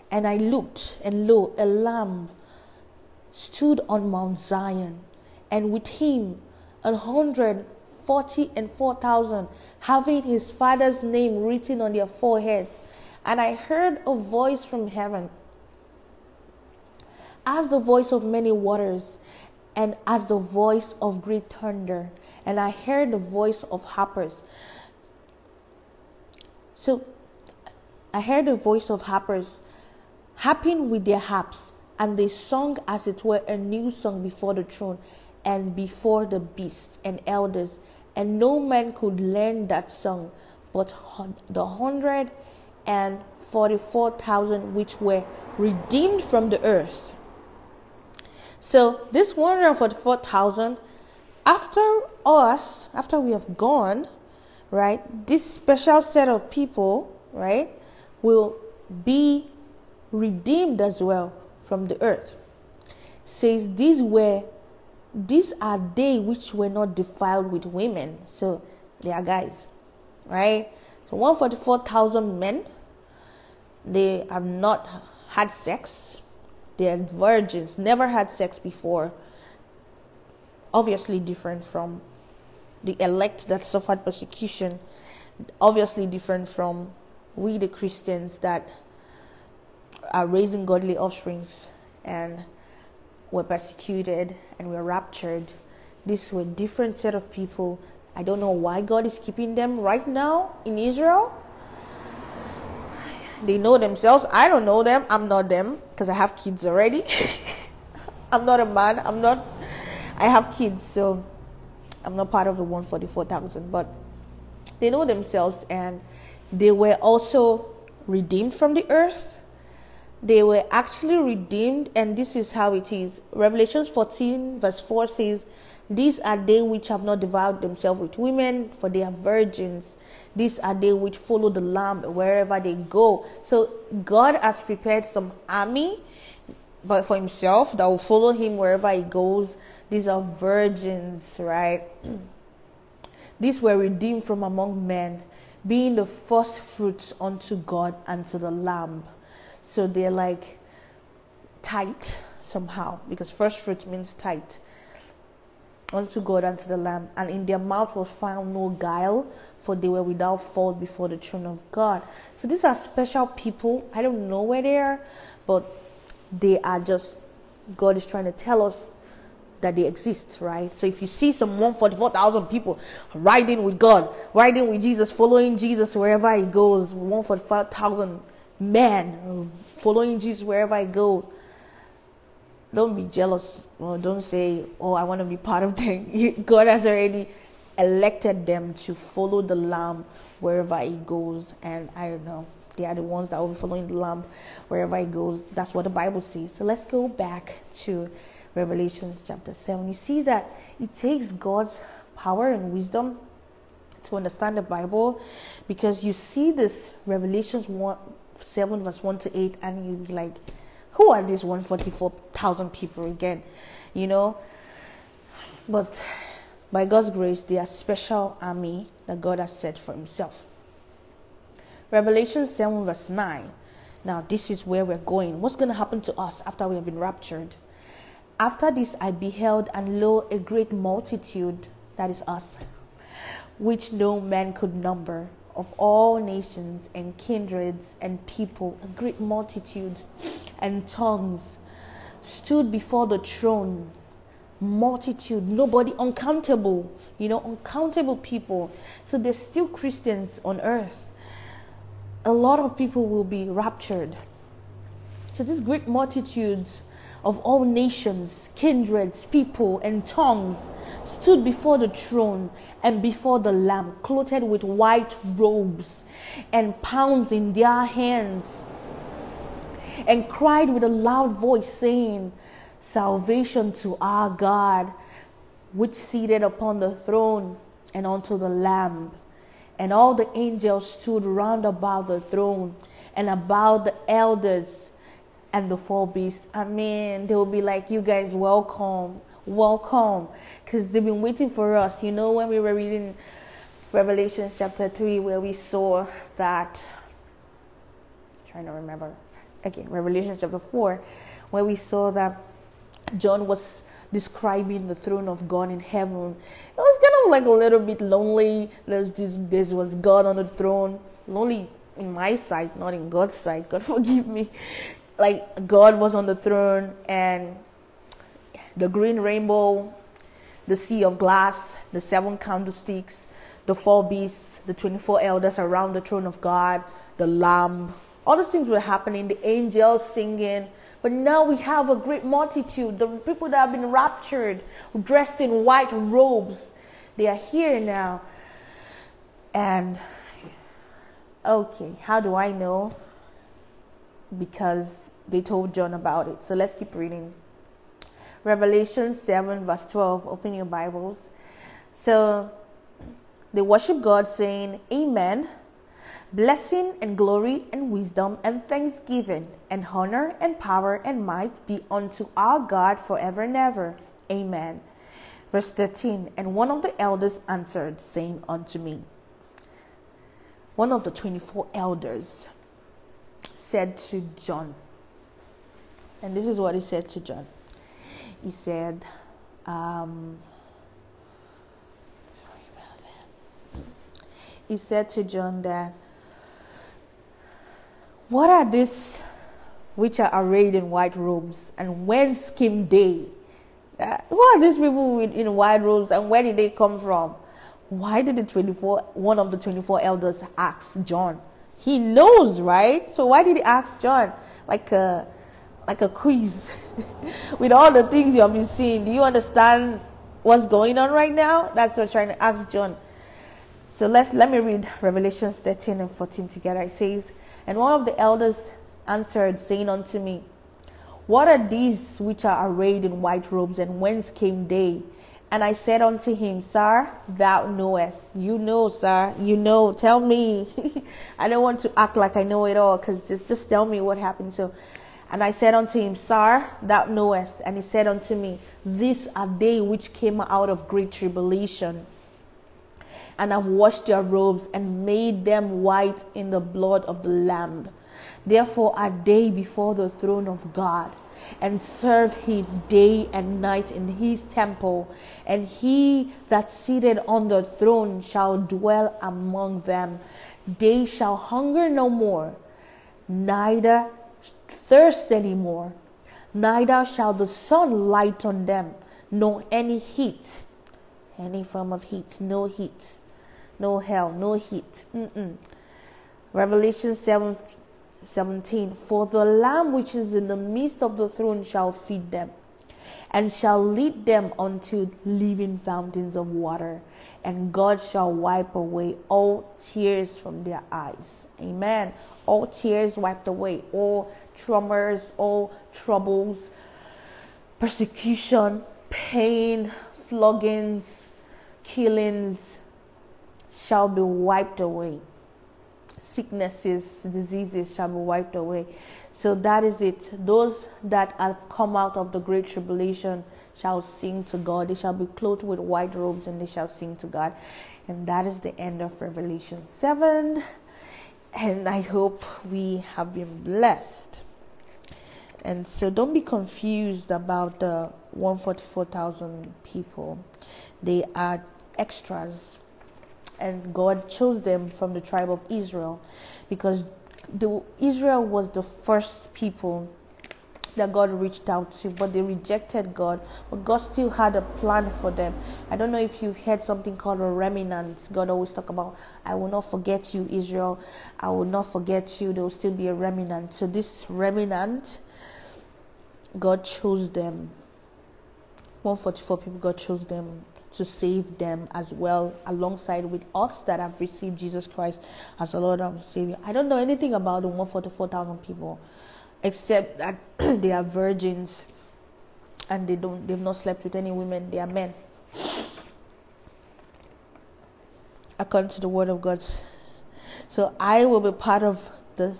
and I looked, and lo, a lamb stood on Mount Zion, and with him a hundred forty and four thousand, having his father's name written on their foreheads. And I heard a voice from heaven, as the voice of many waters, and as the voice of great thunder and I heard the voice of harpers. So I heard the voice of harpers harping with their harps, and they sung as it were a new song before the throne and before the beasts and elders, and no man could learn that song but the hundred and forty four thousand which were redeemed from the earth. So this one hundred forty four thousand after us, after we have gone, right, this special set of people, right, will be redeemed as well from the earth. Says these were these are they which were not defiled with women. So they are guys, right? So 144,000 men, they have not had sex. They are virgins, never had sex before obviously different from the elect that suffered persecution, obviously different from we, the Christians, that are raising godly offsprings and were persecuted and were raptured. These were different set of people. I don't know why God is keeping them right now in Israel. They know themselves. I don't know them. I'm not them because I have kids already. I'm not a man. I'm not I have kids, so I'm not part of the 144,000, but they know themselves and they were also redeemed from the earth. They were actually redeemed, and this is how it is. Revelations 14, verse 4 says, These are they which have not devoured themselves with women, for they are virgins. These are they which follow the Lamb wherever they go. So God has prepared some army but for himself that will follow him wherever he goes these are virgins, right? These were redeemed from among men, being the first fruits unto God and to the Lamb. So they're like tight somehow, because first fruit means tight. Unto God and to the Lamb, and in their mouth was found no guile, for they were without fault before the throne of God. So these are special people. I don't know where they are, but they are just, God is trying to tell us that they exist, right? So if you see some 144,000 people riding with God, riding with Jesus, following Jesus wherever he goes, 145,000 men following Jesus wherever he goes, don't be jealous or don't say, oh, I want to be part of them. God has already elected them to follow the Lamb wherever he goes. And I don't know, they are the ones that will be following the Lamb wherever he goes. That's what the Bible says. So let's go back to Revelations chapter 7. You see that it takes God's power and wisdom to understand the Bible because you see this Revelations 1, 7 verse 1 to 8 and you like who are these 144,000 people again? You know? But by God's grace, they are special army that God has set for himself. Revelation 7, verse 9. Now, this is where we're going. What's going to happen to us after we have been raptured? After this, I beheld, and lo, a great multitude, that is us, which no man could number, of all nations and kindreds and people, a great multitude and tongues stood before the throne. Multitude, nobody, uncountable, you know, uncountable people. So there's still Christians on earth. A lot of people will be raptured. So these great multitudes of all nations, kindreds, people, and tongues stood before the throne and before the Lamb, clothed with white robes and palms in their hands and cried with a loud voice, saying, Salvation to our God, which seated upon the throne and unto the Lamb. And all the angels stood round about the throne and about the elders and the four beasts. I mean, they will be like, You guys, welcome, welcome. Because they've been waiting for us. You know, when we were reading Revelations chapter 3, where we saw that, trying to remember, again, Revelation chapter 4, where we saw that John was describing the throne of God in heaven. It was kind of like a little bit lonely. There's this, this was God on the throne. Lonely in my sight, not in God's sight. God forgive me. Like God was on the throne and the green rainbow, the sea of glass, the seven candlesticks, the four beasts, the 24 elders around the throne of God, the lamb, all these things were happening, the angels singing. But now we have a great multitude, the people that have been raptured, dressed in white robes. They are here now. And, okay, how do I know? Because they told John about it. So let's keep reading. Revelation 7, verse 12. Open your Bibles. So they worship God, saying, Amen. Blessing and glory and wisdom and thanksgiving and honor and power and might be unto our God forever and ever. Amen. Verse 13 And one of the elders answered, saying unto me, One of the 24 elders said to John, and this is what he said to John. He said, um, sorry about that. He said to John that what are these which are arrayed in white robes, and whence came they? Uh, who are these people with, in white robes, and where did they come from? Why did the 24, one of the 24 elders ask John? He knows, right? So why did he ask John? Like a, like a quiz. with all the things you have been seeing, do you understand what's going on right now? That's what I'm trying to ask John. So let's let me read Revelations 13 and 14 together. It says, and one of the elders answered, saying unto me, What are these which are arrayed in white robes, and whence came they? And I said unto him, Sir, thou knowest. You know, sir. You know. Tell me. I don't want to act like I know it all, because just, just tell me what happened. So, and I said unto him, Sir, thou knowest. And he said unto me, These are they which came out of great tribulation and have washed their robes and made them white in the blood of the Lamb. Therefore are they before the throne of God. and serve him day and night in his temple, and he that seated on the throne shall dwell among them. They shall hunger no more, neither thirst any more, neither shall the sun light on them, nor any heat, any form of heat, no heat, no hell, no heat. Mm-mm. Revelation 7 17 For the Lamb which is in the midst of the throne shall feed them, and shall lead them unto living fountains of water, and God shall wipe away all tears from their eyes. Amen. All tears wiped away, all traumas, all troubles, persecution, pain, floggings, killings shall be wiped away sicknesses, diseases shall be wiped away. So that is it. Those that have come out of the great tribulation shall sing to God. They shall be clothed with white robes and they shall sing to God. And that is the end of Revelation 7. And I hope we have been blessed. And so don't be confused about the 144,000 people. They are extras and God chose them from the tribe of Israel because the, Israel was the first people that God reached out to, but they rejected God. But God still had a plan for them. I don't know if you've heard something called a remnant. God always talk about, I will not forget you, Israel. I will not forget you. There will still be a remnant. So this remnant, God chose them. 144 people, God chose them to save them as well, alongside with us that have received Jesus Christ as a Lord and Savior. I don't know anything about the 144,000 people, except that they are virgins and they don't they've not slept with any women. They are men. According to the word of God. So I will be part of the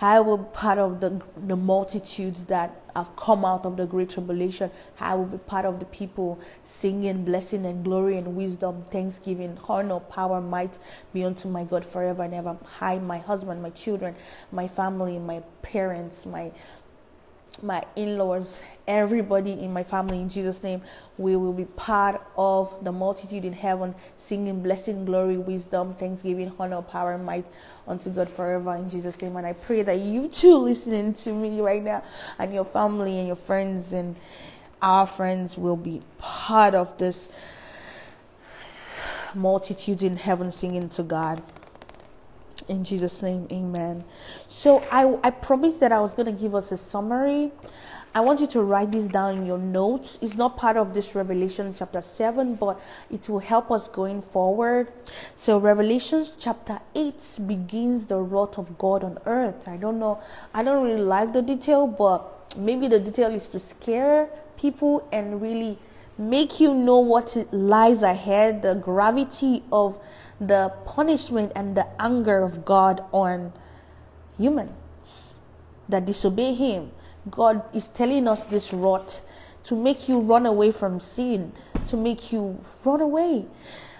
I will be part of the, the multitudes that have come out of the great tribulation. I will be part of the people singing blessing and glory and wisdom, thanksgiving, honor, power, might be unto my God forever and ever. Hi, my husband, my children, my family, my parents, my my in-laws everybody in my family in jesus name we will be part of the multitude in heaven singing blessing glory wisdom thanksgiving honor power and might unto god forever in jesus name. And i pray that you too listening to me right now and your family and your friends and our friends will be part of this multitude in heaven singing to god in Jesus' name, amen. So I, I promised that I was going to give us a summary. I want you to write this down in your notes. It's not part of this Revelation chapter 7, but it will help us going forward. So, Revelations chapter 8 begins the wrath of God on earth. I don't know, I don't really like the detail, but maybe the detail is to scare people and really make you know what lies ahead, the gravity of the punishment and the anger of God on humans that disobey Him. God is telling us this rot to make you run away from sin, to make you run away.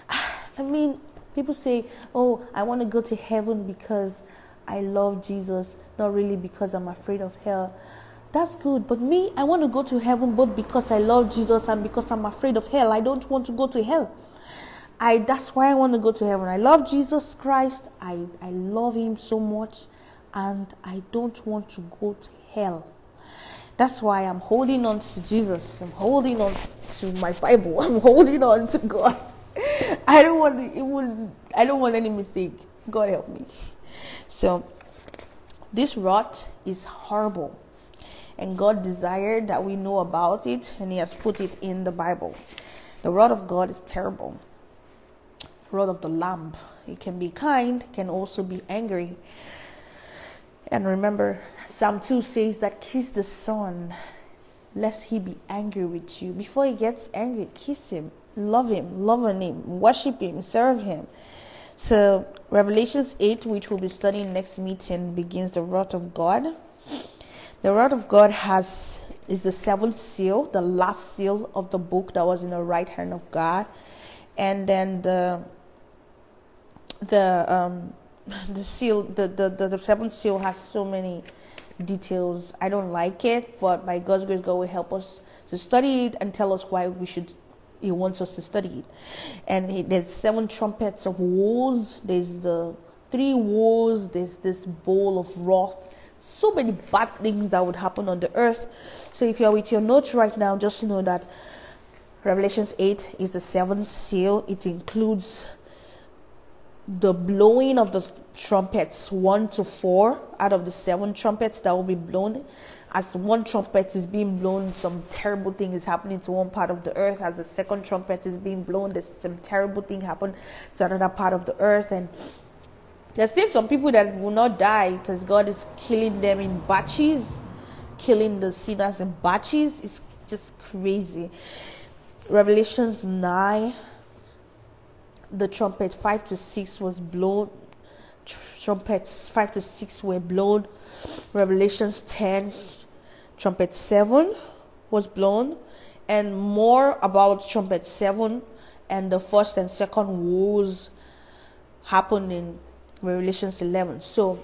I mean, people say, Oh, I want to go to heaven because I love Jesus, not really because I'm afraid of hell. That's good. But me, I want to go to heaven both because I love Jesus and because I'm afraid of hell. I don't want to go to hell. I that's why I want to go to heaven. I love Jesus Christ. I, I love him so much and I don't want to go to hell. That's why I'm holding on to Jesus. I'm holding on to my Bible. I'm holding on to God. I don't want it would I don't want any mistake. God help me. So this rot is horrible. And God desired that we know about it and He has put it in the Bible. The rod of God is terrible rod of the lamb. It can be kind, can also be angry. And remember, Psalm 2 says that kiss the Son, lest he be angry with you. Before he gets angry, kiss him, love him, love on him, worship him, serve him. So, Revelations 8, which we'll be studying next meeting, begins the wrath of God. The wrath of God has is the seventh seal, the last seal of the book that was in the right hand of God. And then the the um, the seal, the, the, the, the seventh seal has so many details. I don't like it, but by God's grace, God will help us to study it and tell us why we should. He wants us to study it. And he, there's seven trumpets of wars. There's the three wars. There's this bowl of wrath. So many bad things that would happen on the earth. So if you're with your notes right now, just know that Revelations 8 is the seventh seal. It includes the blowing of the trumpets 1 to 4 out of the seven trumpets that will be blown as one trumpet is being blown some terrible thing is happening to one part of the earth as the second trumpet is being blown there's some terrible thing happen to another part of the earth and there's still some people that will not die because god is killing them in batches killing the sinners in batches. It's just crazy. Revelations 9 the trumpet 5 to 6 was blown. Trumpets 5 to 6 were blown. Revelations 10 trumpet 7 was blown. And more about trumpet 7 and the first and second wars happened in revelations 11 so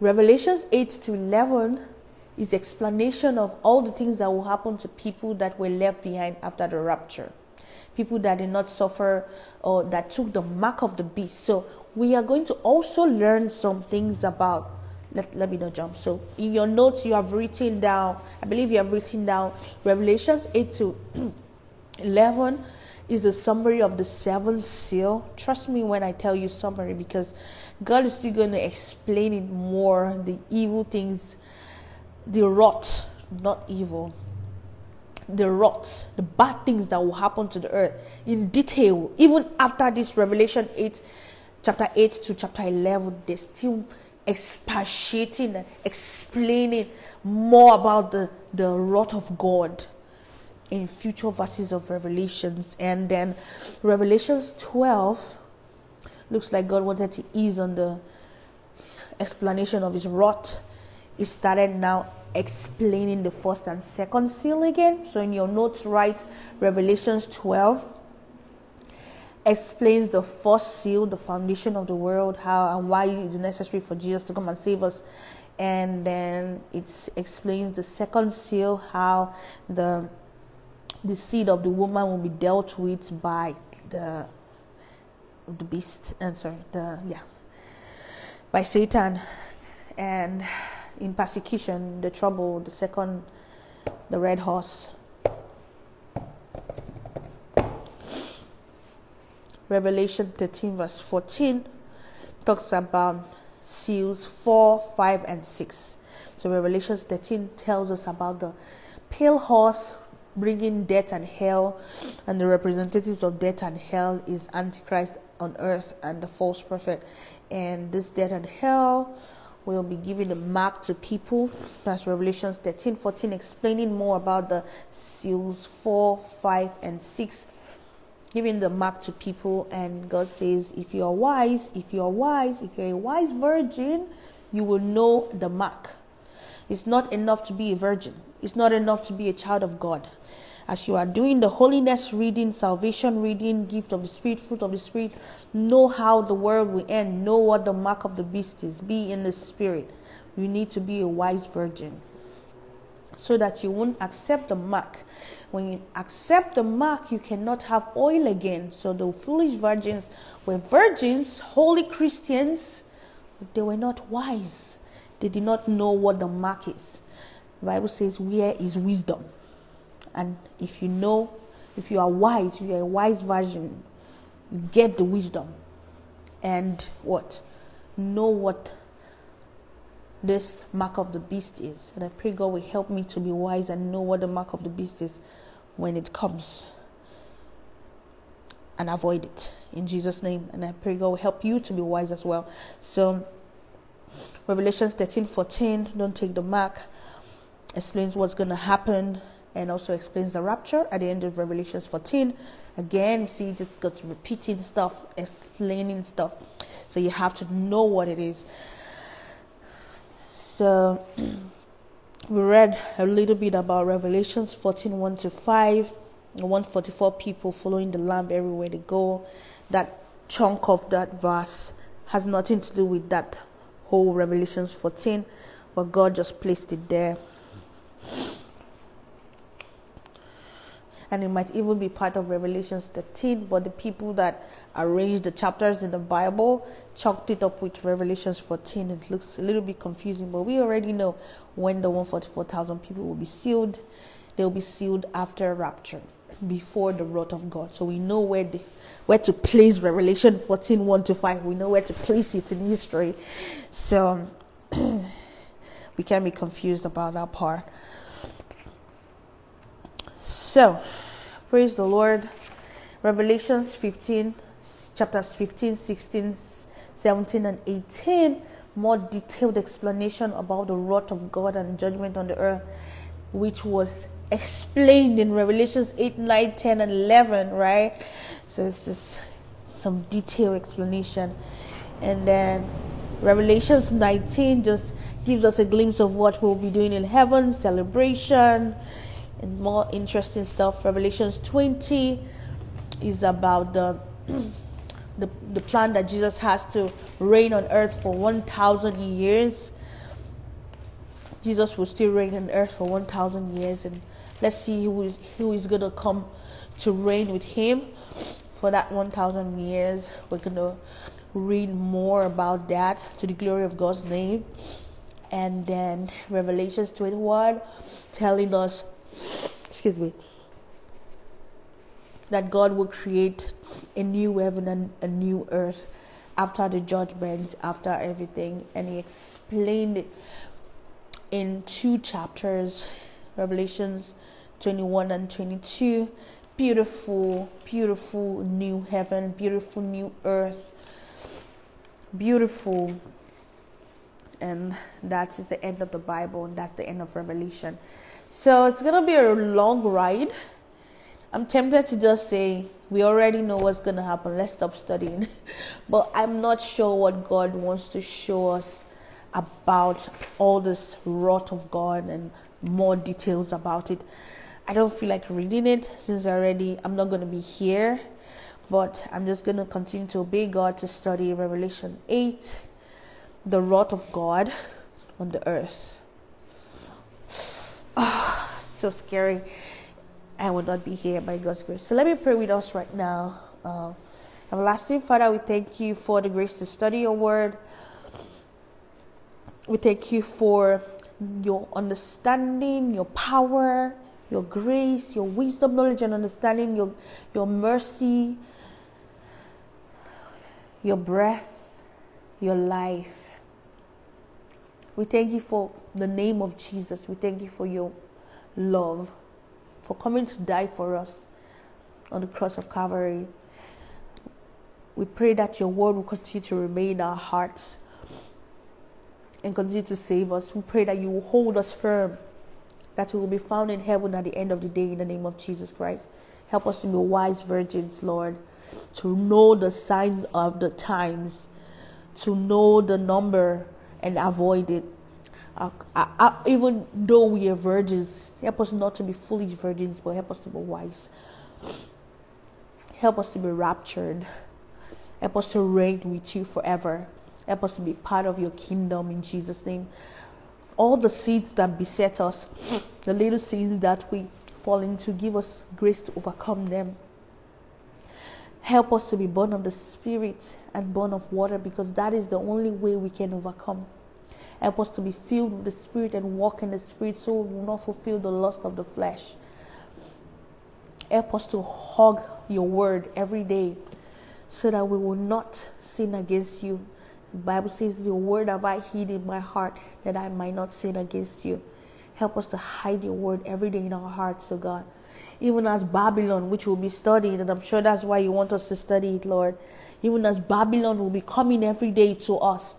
revelations 8 to 11 is explanation of all the things that will happen to people that were left behind after the rapture people that did not suffer or that took the mark of the beast. So we are going to also learn some things about let, let me not jump. So in your notes you have written down, I believe you have written down Revelations 8 to 11 is a summary of the seventh seal. Trust me when I tell you summary because God is still going to explain it more the evil things, the rot, not evil, the rot, the bad things that will happen to the earth in detail. Even after this Revelation 8, chapter 8 to chapter 11, they're still expatiating explaining more about the, the wrath of God in future verses of Revelations. And then Revelations 12 looks like God wanted to ease on the explanation of his wrath. He started now explaining the first and second seal again. So in your notes, write Revelations 12 explains the first seal, the foundation of the world, how and why it is necessary for Jesus to come and save us. And then it explains the second seal, how the the seed of the woman will be dealt with by the the beast and sorry the yeah by Satan and in persecution, the trouble, the second, the red horse. Revelation 13, verse 14, talks about seals 4, 5, and 6. So, Revelation 13 tells us about the pale horse bringing death and hell, and the representatives of death and hell is Antichrist on earth and the false prophet. And this death and hell will be giving a mark to people. That's Revelations 13 14, explaining more about the seals 4, 5, and 6, giving the mark to people. And God says, If you are wise, if you are wise, if you're a wise virgin, you will know the mark. It's not enough to be a virgin, it's not enough to be a child of God as you are doing the holiness reading, salvation reading, gift of the Spirit, fruit of the Spirit, know how the world will end, know what the mark of the beast is, be in the Spirit. You need to be a wise virgin so that you won't accept the mark. When you accept the mark, you cannot have oil again. So the foolish virgins were virgins, holy Christians, but they were not wise. They did not know what the mark is. Bible says, Where is wisdom? And if you know, if you are wise, if you're a wise version, you get the wisdom. And what? Know what this mark of the beast is. And I pray God will help me to be wise and know what the mark of the beast is when it comes and avoid it in Jesus' name. And I pray God will help you to be wise as well. So, Revelations 13 14, don't take the mark, explains what's going to happen and also explains the rapture at the end of Revelations 14. Again, you see, just goes repeating stuff, explaining stuff. So you have to know what it is. So we read a little bit about Revelations 14 1 to 5. 144 people following the Lamb everywhere they go. That chunk of that verse has nothing to do with that whole Revelations 14, but God just placed it there. And it might even be part of Revelations 13, but the people that arranged the chapters in the Bible chalked it up with Revelations 14. It looks a little bit confusing, but we already know when the 144,000 people will be sealed. They'll be sealed after rapture, before the wrath of God. So we know where the, where to place Revelation 14 1 to 5. We know where to place it in history. So we can't be confused about that part. So, praise the Lord. Revelations 15, chapters 15, 16, 17, and 18, more detailed explanation about the wrath of God and judgment on the earth, which was explained in Revelations 8, 9, 10, and 11, right? So it's just some detailed explanation. And then Revelations 19 just gives us a glimpse of what we'll be doing in heaven, celebration, and more interesting stuff. Revelations 20 is about the the, the plan that Jesus has to reign on earth for 1,000 years. Jesus will still reign on earth for 1,000 years, and let's see who is, who is going to come to reign with him for that 1,000 years. We're going to read more about that to the glory of God's name. And then Revelations 21 telling us excuse me, that God will create a new heaven and a new earth after the judgment, after everything. And He explained it in two chapters, Revelations 21 and 22. Beautiful, beautiful new heaven, beautiful new earth, beautiful. And that is the end of the Bible, and that's the end of Revelation. So it's to be a long ride. I'm tempted to just say, we already know what's to happen. Let's stop studying. but I'm not sure what God wants to show us about all this wrath of God and more details about it. I don't feel like reading it since already I'm not to be here. But I'm just to continue to obey God to study Revelation 8, the wrath of God on the earth. Oh, so scary. I will not be here by God's grace. So let me pray with us right now. Uh, everlasting Father, we thank you for the grace to study your word. We thank you for your understanding, your power, your grace, your wisdom, knowledge, and understanding, your, your mercy, your breath, your life. We thank you for the name of Jesus. We thank you for your love, for coming to die for us on the cross of Calvary. We pray that your word will continue to remain in our hearts and continue to save us. We pray that you will hold us firm, that we will be found in heaven at the end of the day in the name of Jesus Christ. Help us to be wise virgins, Lord, to know the sign of the times, to know the number and avoid it. Uh, uh, uh, even though we are virgins, help us not to be foolish virgins, but help us to be wise. Help us to be raptured. Help us to reign with you forever. Help us to be part of your kingdom in Jesus' name. All the seeds that beset us, the little seeds that we fall into, give us grace to overcome them. Help us to be born of the Spirit and born of water because that is the only way we can overcome. Help us to be filled with the Spirit and walk in the Spirit so we will not fulfill the lust of the flesh. Help us to hug your word every day so that we will not sin against you. The Bible says, The word have I hid in my heart that I might not sin against you. Help us to hide your word every day in our hearts, O God. Even as Babylon, which will be studied, and I'm sure that's why you want us to study it, Lord. Even as Babylon will be coming every day to us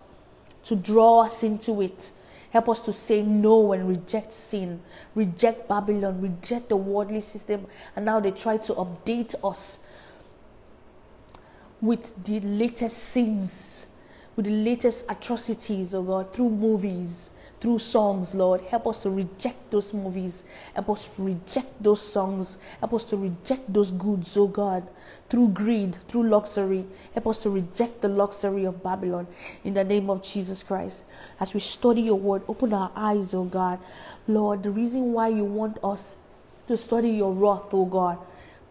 to draw us into it. Help us to say no and reject sin, reject Babylon, reject the worldly system. And now they try to update us with the latest sins, with the latest atrocities, oh God, through movies, through songs, Lord. Help us to reject those movies. Help us to reject those songs. Help us to reject those goods, oh God, through greed, through luxury. Help us to reject the luxury of Babylon in the name of Jesus Christ. As we study your word, open our eyes, oh God. Lord, the reason why you want us to study your wrath, oh God,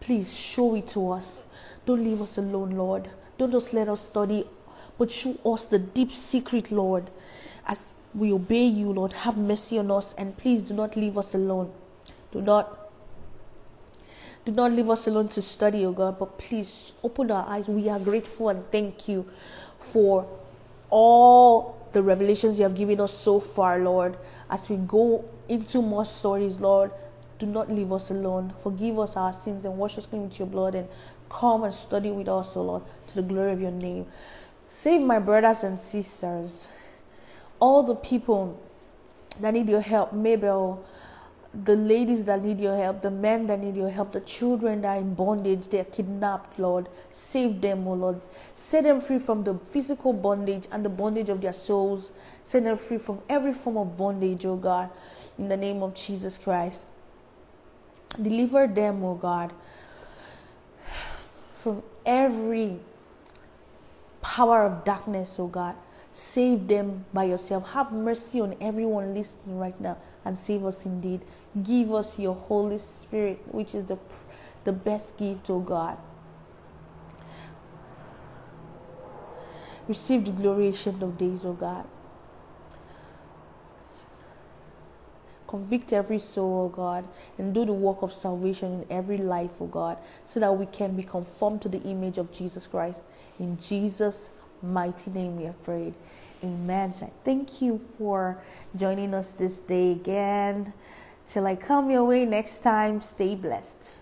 please show it to us. Don't leave us alone, Lord. Don't just let us study, but show us the deep secret, Lord. As we obey you, Lord, have mercy on us and please do not leave us alone. Do not do not leave us alone to study, oh God, but please open our eyes. We are grateful and thank you for all the revelations you have given us so far, Lord. As we go into more stories, Lord, do not leave us alone. Forgive us our sins and wash us clean with your blood and come and study with us, O Lord, to the glory of your name. Save my brothers and sisters, all the people that need your help, Mabel, the ladies that need your help, the men that need your help, the children that are in bondage, they are kidnapped, Lord. Save them, O Lord. Set them free from the physical bondage and the bondage of their souls. Set them free from every form of bondage, O God, in the name of Jesus Christ. Deliver them, O God, from every power of darkness, O God. Save them by yourself. Have mercy on everyone listening right now and save us indeed. Give us your Holy Spirit, which is the, the best gift, O God. Receive the glory of days, O God. Convict every soul, O God, and do the work of salvation in every life, O God, so that we can be conformed to the image of Jesus Christ. In Jesus' mighty name we have prayed. Amen. So thank you for joining us this day again. Till I come your way next time, stay blessed.